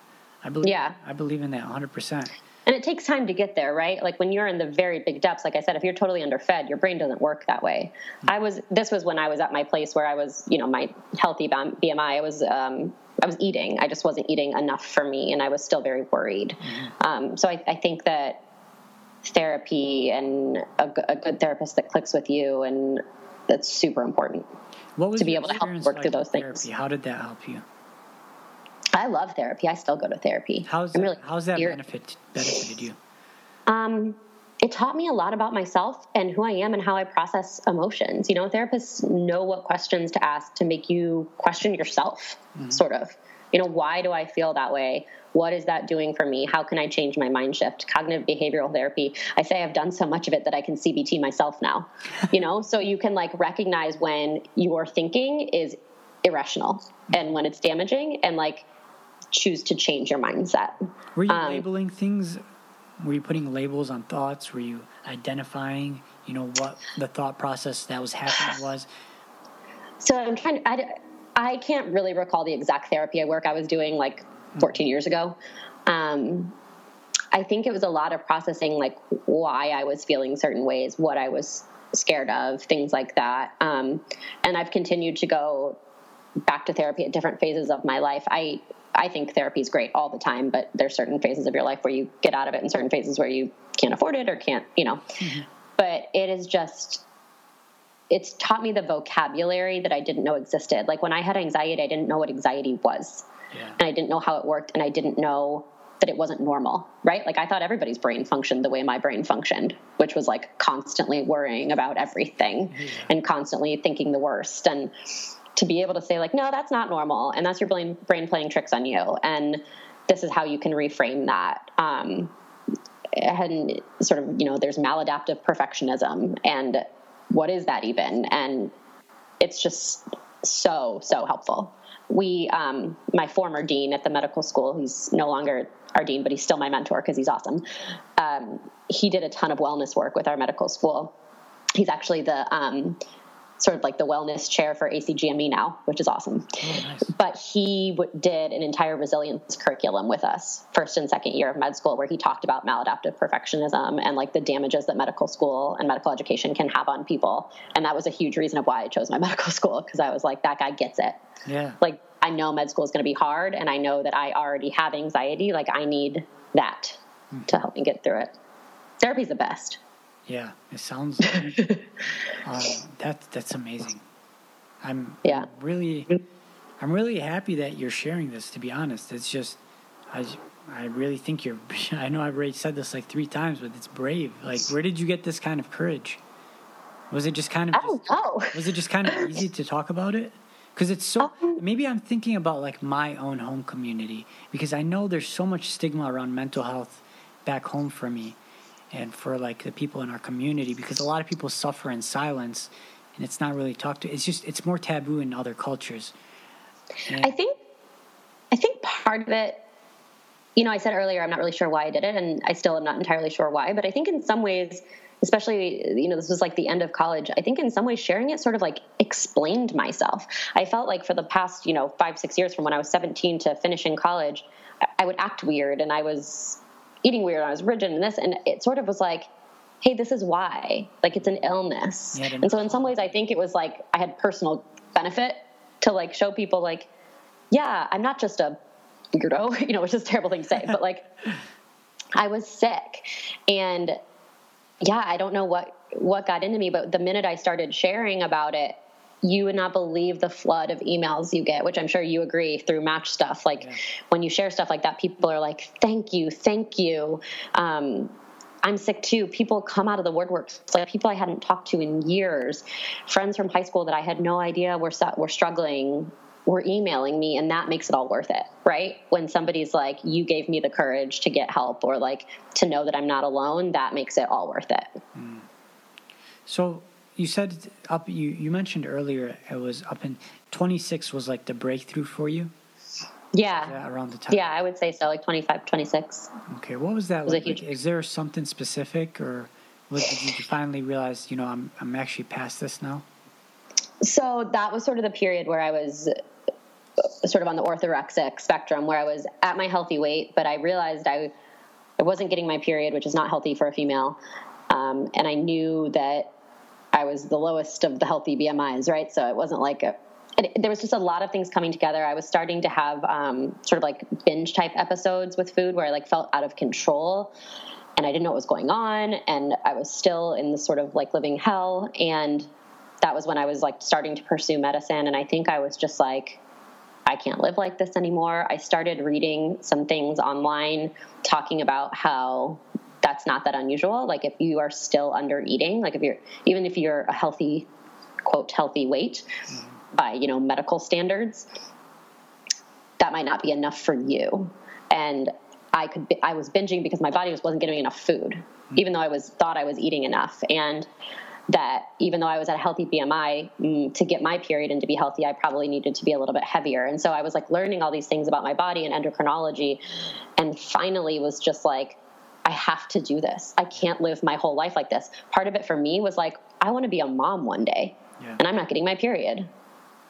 I believe. Yeah. I believe in that 100. percent And it takes time to get there, right? Like when you're in the very big depths, like I said, if you're totally underfed, your brain doesn't work that way. Mm-hmm. I was. This was when I was at my place where I was, you know, my healthy BMI. I was um, I was eating. I just wasn't eating enough for me, and I was still very worried. Mm-hmm. Um, so I, I, think that therapy and a, a, good therapist that clicks with you, and that's super important. What was to be able to help work like through those therapy? things? How did that help you? I love therapy. I still go to therapy. How's that, really how's that benefit benefited you? Um, it taught me a lot about myself and who I am and how I process emotions. You know, therapists know what questions to ask to make you question yourself, mm-hmm. sort of. You know, why do I feel that way? What is that doing for me? How can I change my mind shift? Cognitive behavioral therapy. I say I've done so much of it that I can CBT myself now. (laughs) you know, so you can like recognize when your thinking is irrational mm-hmm. and when it's damaging and like choose to change your mindset. Were you um, labeling things were you putting labels on thoughts? Were you identifying, you know, what the thought process that was happening was? So I'm trying to, I, I can't really recall the exact therapy work I was doing like hmm. 14 years ago. Um, I think it was a lot of processing, like why I was feeling certain ways, what I was scared of, things like that. Um, and I've continued to go back to therapy at different phases of my life. I I think therapy is great all the time, but there's certain phases of your life where you get out of it and certain phases where you can't afford it or can't, you know. Mm-hmm. But it is just it's taught me the vocabulary that I didn't know existed. Like when I had anxiety, I didn't know what anxiety was. Yeah. And I didn't know how it worked and I didn't know that it wasn't normal, right? Like I thought everybody's brain functioned the way my brain functioned, which was like constantly worrying about everything yeah. and constantly thinking the worst and to be able to say like no that's not normal and that's your brain brain playing tricks on you and this is how you can reframe that um, and sort of you know there's maladaptive perfectionism and what is that even and it's just so so helpful. We, um, my former dean at the medical school, he's no longer our dean, but he's still my mentor because he's awesome. Um, he did a ton of wellness work with our medical school. He's actually the um, sort of like the wellness chair for ACGME now, which is awesome. Oh, nice. But he w- did an entire resilience curriculum with us, first and second year of med school, where he talked about maladaptive perfectionism and like the damages that medical school and medical education can have on people. And that was a huge reason of why I chose my (laughs) medical school because I was like, that guy gets it. Yeah. Like I know med school is going to be hard, and I know that I already have anxiety. Like I need that mm-hmm. to help me get through it. Therapy's the best. Yeah, it sounds. (laughs) That that's amazing. I'm yeah really, I'm really happy that you're sharing this. To be honest, it's just, I I really think you're. (laughs) I know I've already said this like three times, but it's brave. Like, where did you get this kind of courage? Was it just kind of? I don't know. Was it just kind of (laughs) easy to talk about it? Because it's so. Um, maybe I'm thinking about like my own home community because I know there's so much stigma around mental health back home for me and for like the people in our community because a lot of people suffer in silence and it's not really talked to it's just it's more taboo in other cultures. And i think i think part of it you know i said earlier i'm not really sure why i did it and i still am not entirely sure why but i think in some ways especially you know this was like the end of college i think in some ways sharing it sort of like explained myself. I felt like for the past you know five six years from when i was 17 to finishing college i would act weird and i was eating weird. I was rigid and this, and it sort of was like, hey, this is why. Like it's an illness. Yeah, and so in some ways, I think it was like I had personal benefit to like show people like, yeah, I'm not just a weirdo, (laughs) you know, which is a terrible thing to say, but like (laughs) I was sick, and yeah, I don't know what what got into me, but the minute I started sharing about it, you would not believe the flood of emails you get, which I'm sure you agree through match stuff. Like yeah. when you share stuff like that, people are like, thank you, thank you. Um, I'm sick too. People come out of the woodworks, like people I hadn't talked to in years, friends from high school that I had no idea were were struggling, were emailing me, and that makes it all worth it, right? When somebody's like, "You gave me the courage to get help," or like to know that I'm not alone, that makes it all worth it. Mm. So you said up. You you mentioned earlier it was up in 26 was like the breakthrough for you. Yeah. around the time. Yeah, I would say so, like 25, 26. Okay, what was that was like? Huge... Is there something specific, or what, did you finally realize? You know, I'm I'm actually past this now. So that was sort of the period where I was uh, sort of on the orthorexic spectrum, where I was at my healthy weight, but I realized I I wasn't getting my period, which is not healthy for a female, um, and I knew that I was the lowest of the healthy BMIs, right? So it wasn't like a, there was just a lot of things coming together. I was starting to have um, sort of like binge type episodes with food where I like felt out of control and I didn't know what was going on. And I was still in this sort of like living hell. And that was when I was like starting to pursue medicine. And I think I was just like, I can't live like this anymore. I started reading some things online talking about how that's not that unusual. Like if you are still under eating, like if you're even if you're a healthy quote healthy weight by you know medical standards, that might not be enough for you. And I could be, I was binging because my body just wasn't getting enough food, mm-hmm. even though I was thought I was eating enough. And that even though I was at a healthy BMI, mm, to get my period and to be healthy, I probably needed to be a little bit heavier. And so I was like learning all these things about my body and endocrinology, and finally was just like, I have to do this. I can't live my whole life like this. Part of it for me was like, I want to be a mom one day, yeah. and I'm not getting my period.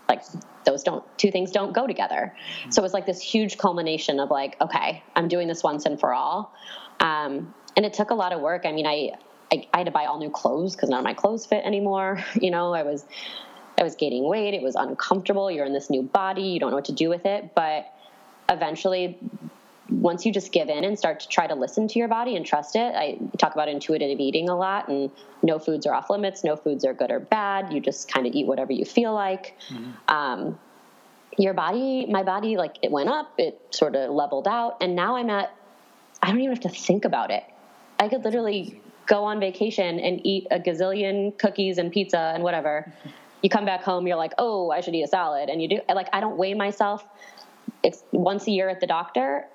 Like those don't two things don't go together. Mm-hmm. So it was like this huge culmination of like, okay, I'm doing this once and for all. Um, and it took a lot of work. I mean, I I, I had to buy all new clothes because none of my clothes fit anymore. (laughs) You know, I was I was gaining weight. It was uncomfortable. You're in this new body. You don't know what to do with it. But eventually, once you just give in and start to try to listen to your body and trust it, I talk about intuitive eating a lot and no foods are off limits, no foods are good or bad. You just kind of eat whatever you feel like. Mm-hmm. Um, your body, my body, like it went up, it sort of leveled out, and now I'm at, I don't even have to think about it. I could literally go on vacation and eat a gazillion cookies and pizza and whatever. (laughs) You come back home, you're like, oh, I should eat a salad. And you do, like, I don't weigh myself. It's once a year at the doctor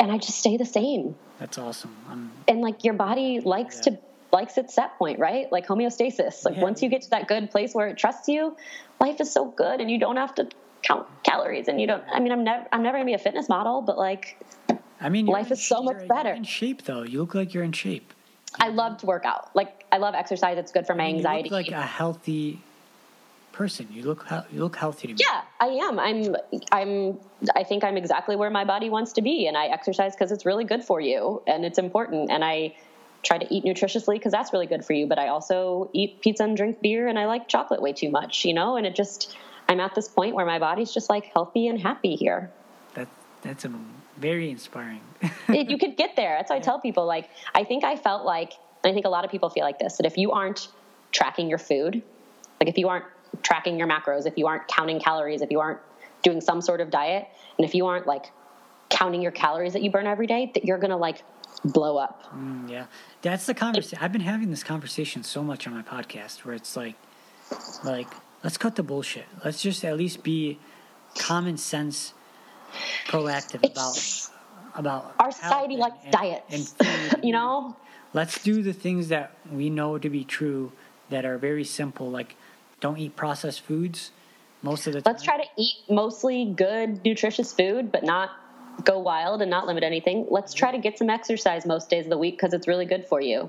and I just stay the same. That's awesome. I'm, and like your body likes yeah. to likes its set point, right? Like homeostasis. Like Yeah. once you get to that good place where it trusts you, life is so good and you don't have to count calories and you don't I mean I'm never I'm never gonna be a fitness model, but like I mean, Life is so much better. You're in shape though. You look like you're in shape. I love to work out. Like I love exercise. It's good for my anxiety. Like a healthy person. You look you look healthy to me. yeah, I am. I'm. I'm. I think I'm exactly where my body wants to be, and I exercise because it's really good for you and it's important. And I try to eat nutritiously because that's really good for you. But I also eat pizza and drink beer, and I like chocolate way too much, you know. And it just, I'm at this point where my body's just like healthy and happy here. That that's a very inspiring. (laughs) It- you could get there. That's why I tell people. Like, I think I felt like, and I think a lot of people feel like this, that if you aren't tracking your food, like if you aren't tracking your macros, if you aren't counting calories, if you aren't doing some sort of diet, and if you aren't like counting your calories that you burn every day, that you're gonna like blow up. Mm, yeah, that's the conversation. I've been having this conversation so much on my podcast where it's like, like let's cut the bullshit. Let's just at least be common sense, proactive It's- about about Our society likes and- diets, (laughs) and you know. let's do the things that we know to be true that are very simple like don't eat processed foods most of the time. Let's try to eat mostly good, nutritious food, but not go wild and not limit anything. Let's try to get some exercise most days of the week because it's really good for you.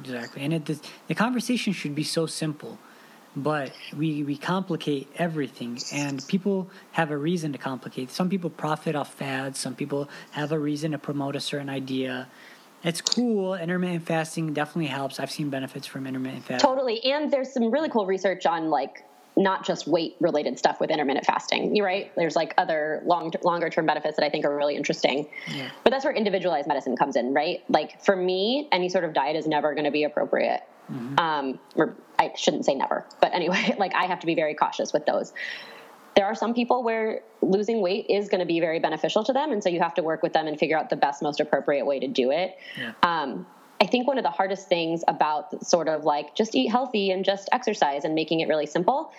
exactly and it, the, the conversation should be so simple but we, we complicate everything and people have a reason to complicate some people profit off fads some people have a reason to promote a certain idea it's cool intermittent fasting definitely helps i've seen benefits from intermittent fasting Totally. And there's some really cool research on like not just weight related stuff with intermittent fasting. You're right. There's like other long longer term benefits that I think are really interesting. Yeah. But that's where individualized medicine comes in, right? Like for me, any sort of diet is never going to be appropriate. Um, or I shouldn't say never, but anyway, (laughs) like I have to be very cautious with those. There are some people where losing weight is going to be very beneficial to them, and so you have to work with them and figure out the best, most appropriate way to do it. Yeah. Um, I think one of the hardest things about sort of like just eat healthy and just exercise and making it really simple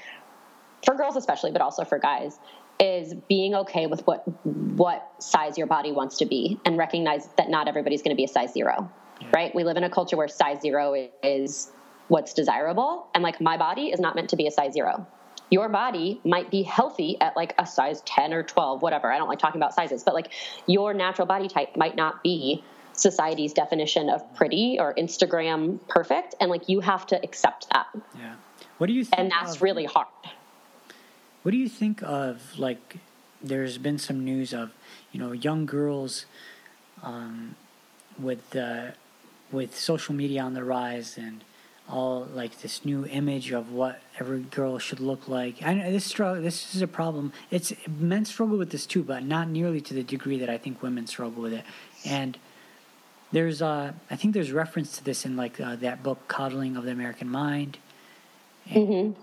for girls especially, but also for guys, is being okay with what what size your body wants to be and recognize that not everybody's going to be a size zero. Right? We live in a culture where size zero is what's desirable, and like my body is not meant to be a size zero. Your body might be healthy at like a size 10 or 12, whatever. I don't like talking about sizes, but like your natural body type might not be society's definition of pretty or Instagram perfect. And like you have to accept that. yeah what do you think And that's of- really hard. What do you think of like? There's been some news of you know young girls, um, with uh, with social media on the rise and all like this new image of what every girl should look like. I know this struggle. This is a problem. It's men struggle with this too, but not nearly to the degree that I think women struggle with it. And there's uh, I think there's reference to this in like uh, that book, Coddling of the American Mind. And,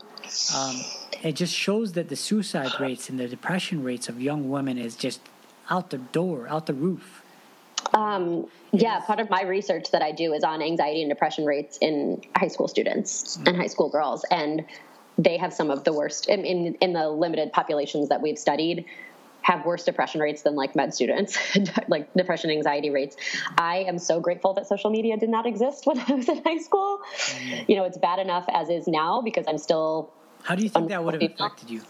um, it just shows that the suicide rates and the depression rates of young women is just out the door, out the roof. Um, yeah, part of my research that I do is on anxiety and depression rates in high school students and high school girls, and they have some of the worst in, in in the limited populations that we've studied have worse depression rates than like med students, (laughs) like depression anxiety rates. I am so grateful that social media did not exist (laughs) when I was in high school. You know, it's bad enough as is now because I'm still. How do you think that would have affected you?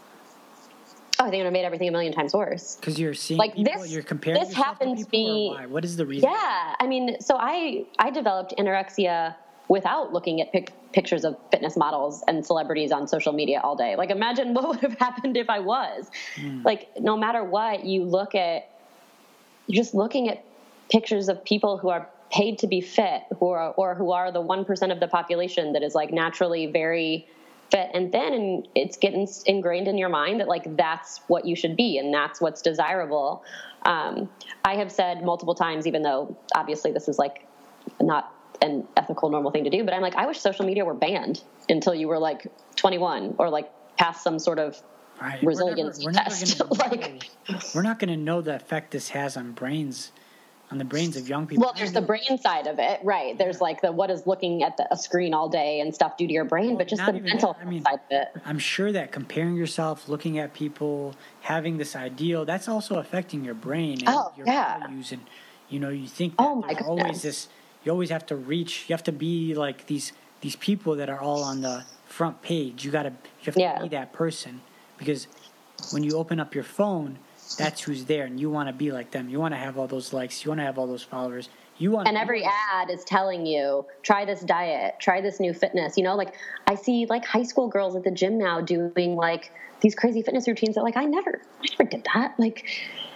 Oh, I think it would have made everything a million times worse. Because you're seeing Like, people, this- you're comparing this happens to people, me-? What is the reason? Yeah, I mean, so I I developed anorexia without looking at pic- pictures of fitness models and celebrities on social media all day. Like, imagine (laughs) what would have happened if I was. Hmm. Like, no matter what, you look at, you're just looking at pictures of people who are paid to be fit, who are or who are the one percent of the population that is like naturally very fit and thin, and it's getting ingrained in your mind that like that's what you should be and that's what's desirable. Um, I have said multiple times, even though obviously this is like not an ethical normal thing to do, but I'm like, I wish social media were banned until you were like 21 or like past some sort of Right. resiliency we're never, test. We're never, gonna Like- know, we're not going to know the effect this has on brains, on the brains of young people. Well, there's the brain side of it, right? There's like the what does looking at the, a screen all day and stuff do to your brain, but just the mental that. I mean- side of it. I'm sure that comparing yourself, looking at people, having this ideal, that's also affecting your brain and Oh, your yeah. values. And, you know, you think that Oh, my there's always this, you you always have to reach. You have to be like these these people that are all on the front page. You gotta you have to Yeah. be that person because when you open up your phone, that's who's there, and you want to be like them. You want to have all those likes. You want to have all those followers. You want and every ad is telling you try this diet try this new fitness you know like i see like high school girls at the gym now doing like these crazy fitness routines that like i never i never did that like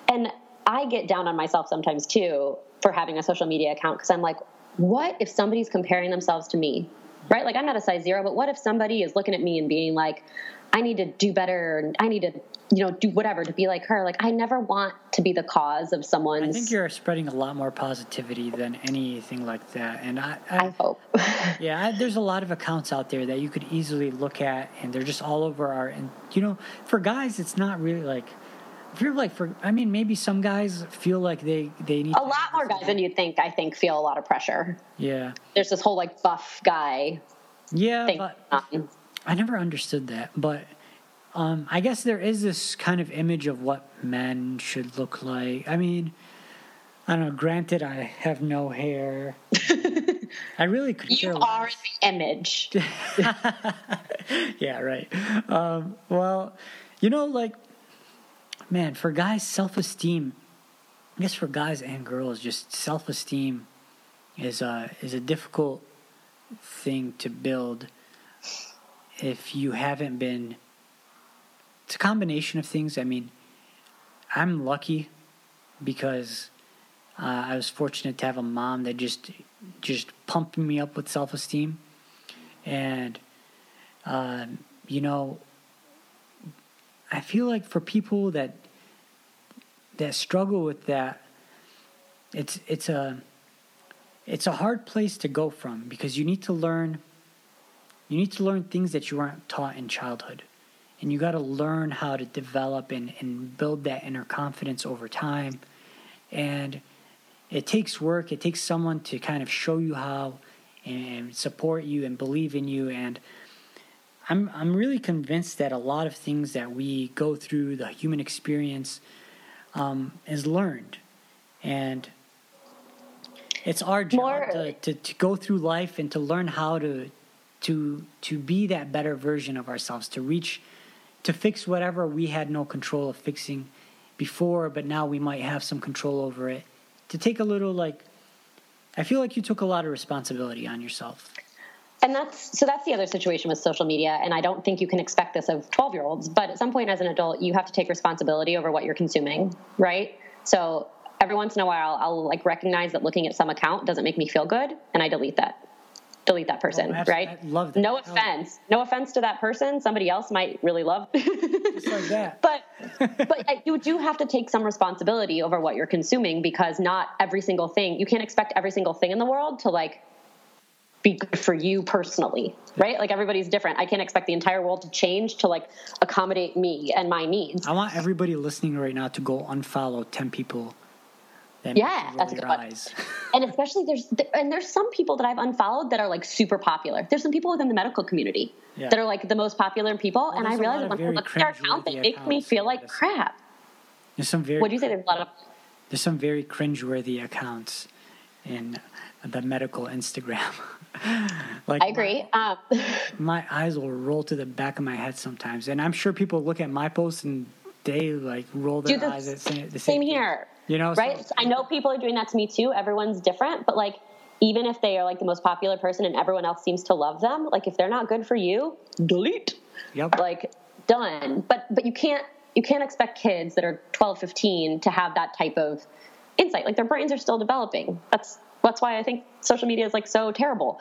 and i get down on myself sometimes too for having a social media account because i'm like what if somebody's comparing themselves to me right like i'm not a size zero but what if somebody is looking at me and being like i need to do better and i need to you know do whatever to be like her like i never want to be the cause of someone's I think you're spreading a lot more positivity than anything like that, and I, I, I hope. (laughs) yeah, I, there's a lot of accounts out there that you could easily look at, and they're just all over our. And you know, for guys, it's not really like. If you're like for, I mean, maybe some guys feel like they they need a lot more guys than you'd think. I think feel a lot of pressure. Yeah, There's this whole like buff guy yeah. I never understood that, but um, I guess there is this kind of image of what men should look like. I mean, I don't know. Granted, I have no hair. (laughs) I really could care You less. are the image. (laughs) yeah, right. Um, well, you know, like, man, for guys, self esteem. I guess for guys and girls, just self esteem is a is a difficult thing to build if you haven't been. It's a combination of things. I mean, I'm lucky because uh, I was fortunate to have a mom that just just pumped me up with self esteem, and um, you know, I feel like for people that that struggle with that, it's it's a it's a hard place to go from because you need to learn you need to learn things that you weren't taught in childhood and you got to learn how to develop and, and build that inner confidence over time. And it takes work. It takes someone to kind of show you how and support you and believe in you. And I'm I'm really convinced that a lot of things that we go through the human experience um, is learned, and it's our job More- to, to, to go through life and to learn how to to to be that better version of ourselves, to reach, to fix whatever we had no control of fixing before, but now we might have some control over it. To take a little like, I feel like you took a lot of responsibility on yourself. And that's so that's the other situation with social media. And I don't think you can expect this of 12 year olds, but at some point as an adult, you have to take responsibility over what you're consuming, right? So every once in a while, I'll like recognize that looking at some account doesn't make me feel good, and I delete that. Delete that person, Oh, right? I love that. No Oh. offense. No offense to that person. Somebody else might really love. (laughs) Just like that. but but you do have to take some responsibility over what you're consuming because not every single thing you can't expect every single thing in the world to like be good for you personally right like everybody's different i can't expect the entire world to change to like accommodate me and my needs I want everybody listening right now to go unfollow 10 people that Yeah, that's a good one. and especially there's and there's some people that i've unfollowed that are like super popular there's some people within the medical community Yeah. that are like the most popular people and i realize lot that of when i look at their account they make me feel like crap There's some very what do you say there's a lot of there's some very cringeworthy accounts in the medical Instagram. (laughs) like i agree um, My, (laughs) my eyes will roll to the back of my head sometimes, and I'm sure people look at my posts and they like roll their Dude, eyes at same, the same thing. here You know, so- right? I know people are doing that to me too. Everyone's different, but like even if they are like the most popular person and everyone else seems to love them, like if they're not good for you, delete. Yep. Like done. But but you can't you can't expect kids that are 12, 15 to have that type of insight. Like their brains are still developing. That's that's why I think social media is like so terrible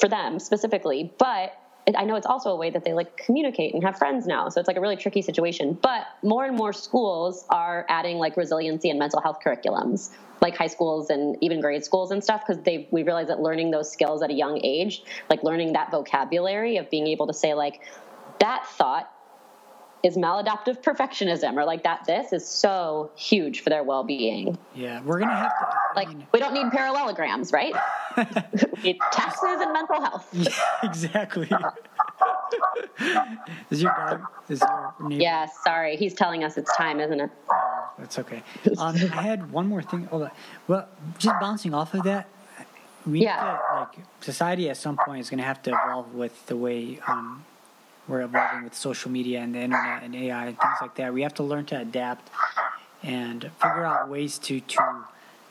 for them specifically. But I know it's also a way that they like communicate and have friends now. So it's like a really tricky situation. But more and more schools are adding like resiliency and mental health curriculums, like high schools and even grade schools and stuff, because they we realize that learning those skills at a young age, like learning that vocabulary of being able to say like that thought is maladaptive perfectionism or like that this is so huge for their well-being Yeah, we're gonna have to. I like mean, we don't need parallelograms right (laughs) we taxes and mental health (laughs) exactly. (laughs) is your dog? Is your neighbor? yeah sorry he's telling us it's time isn't it That's okay. Um, I had one more thing. Oh, well, just bouncing off of that, we Yeah. to, like society at some point is going to have to evolve with the way um, we're evolving with social media and the internet and AI and things like that. We have to learn to adapt and figure out ways to to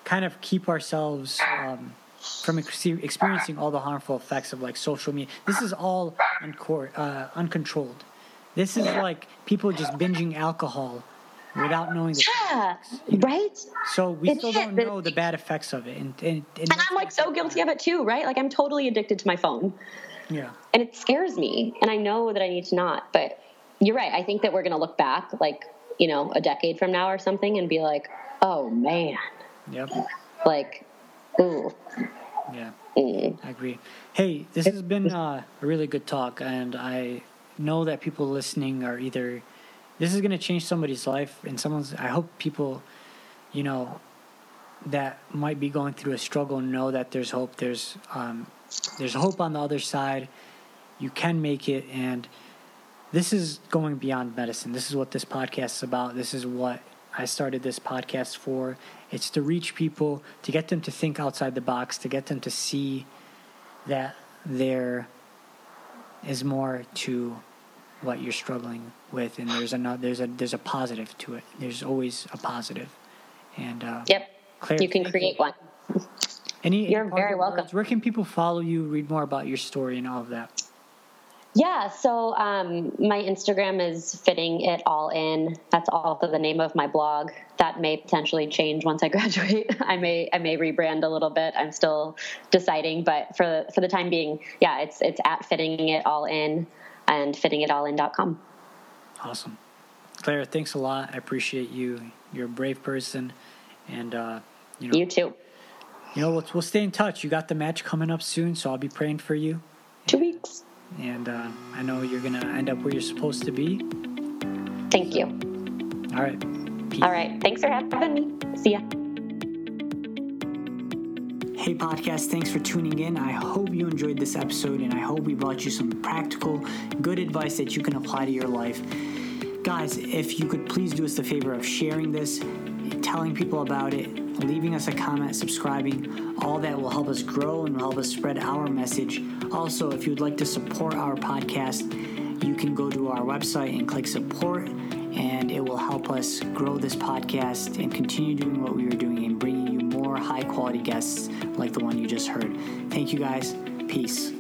kind of keep ourselves um, from ex- experiencing all the harmful effects of like social media. This is all uh, uncontrolled. This is like people just binging alcohol without knowing the Yeah, you know? right. So we It still is. don't know the bad effects of it, and and, and, And I'm like so guilty of it too, right? Like I'm totally addicted to my phone. Yeah, and it scares me and i know that i need to not but you're right i think that we're going to look back like you know a decade from now or something and be like oh man yep, like ooh yeah. mm. I agree. Hey, this has been uh, a really good talk, and I know that people listening are either this is going to change somebody's life, and someone's. I hope people, you know, that might be going through a struggle know that there's hope. There's um, there's hope on the other side. You can make it, and this is going beyond medicine. This is what this podcast is about. This is what I started this podcast for. It's to reach people, to get them to think outside the box, to get them to see that there is more to what you're struggling with, and there's a there's a there's a positive to it. There's always a positive, and uh, yep Claire, you can create one (laughs) Any, You're very welcome. words? Where can people follow you, read more about your story, and all of that? yeah so um, my instagram is fitting it all in that's also the name of my blog that may potentially change once i (laughs) graduate i may i may rebrand a little bit i'm still deciding but for for the time being yeah it's it's at fitting it all in and fittingitallin.com Awesome, Claire. Thanks a lot. I appreciate you. You're a brave person, and uh, you know, you too you know, we'll, we'll stay in touch. You got the match coming up soon, so I'll be praying for you. two weeks And uh, I know you're gonna end up where you're supposed to be. thank you All right. Peace. all right thanks for having me see ya Hey, podcast, thanks for tuning in. I hope you enjoyed this episode and I hope we brought you some practical, good advice that you can apply to your life. Guys, if you could please do us the favor of sharing this, telling people about it, leaving us a comment, subscribing, all that will help us grow and will help us spread our message. Also, if you'd like to support our podcast, you can go to our website and click support, and it will help us grow this podcast and continue doing what we are doing and bringing you more high quality guests like the one you just heard. Thank you guys. Peace.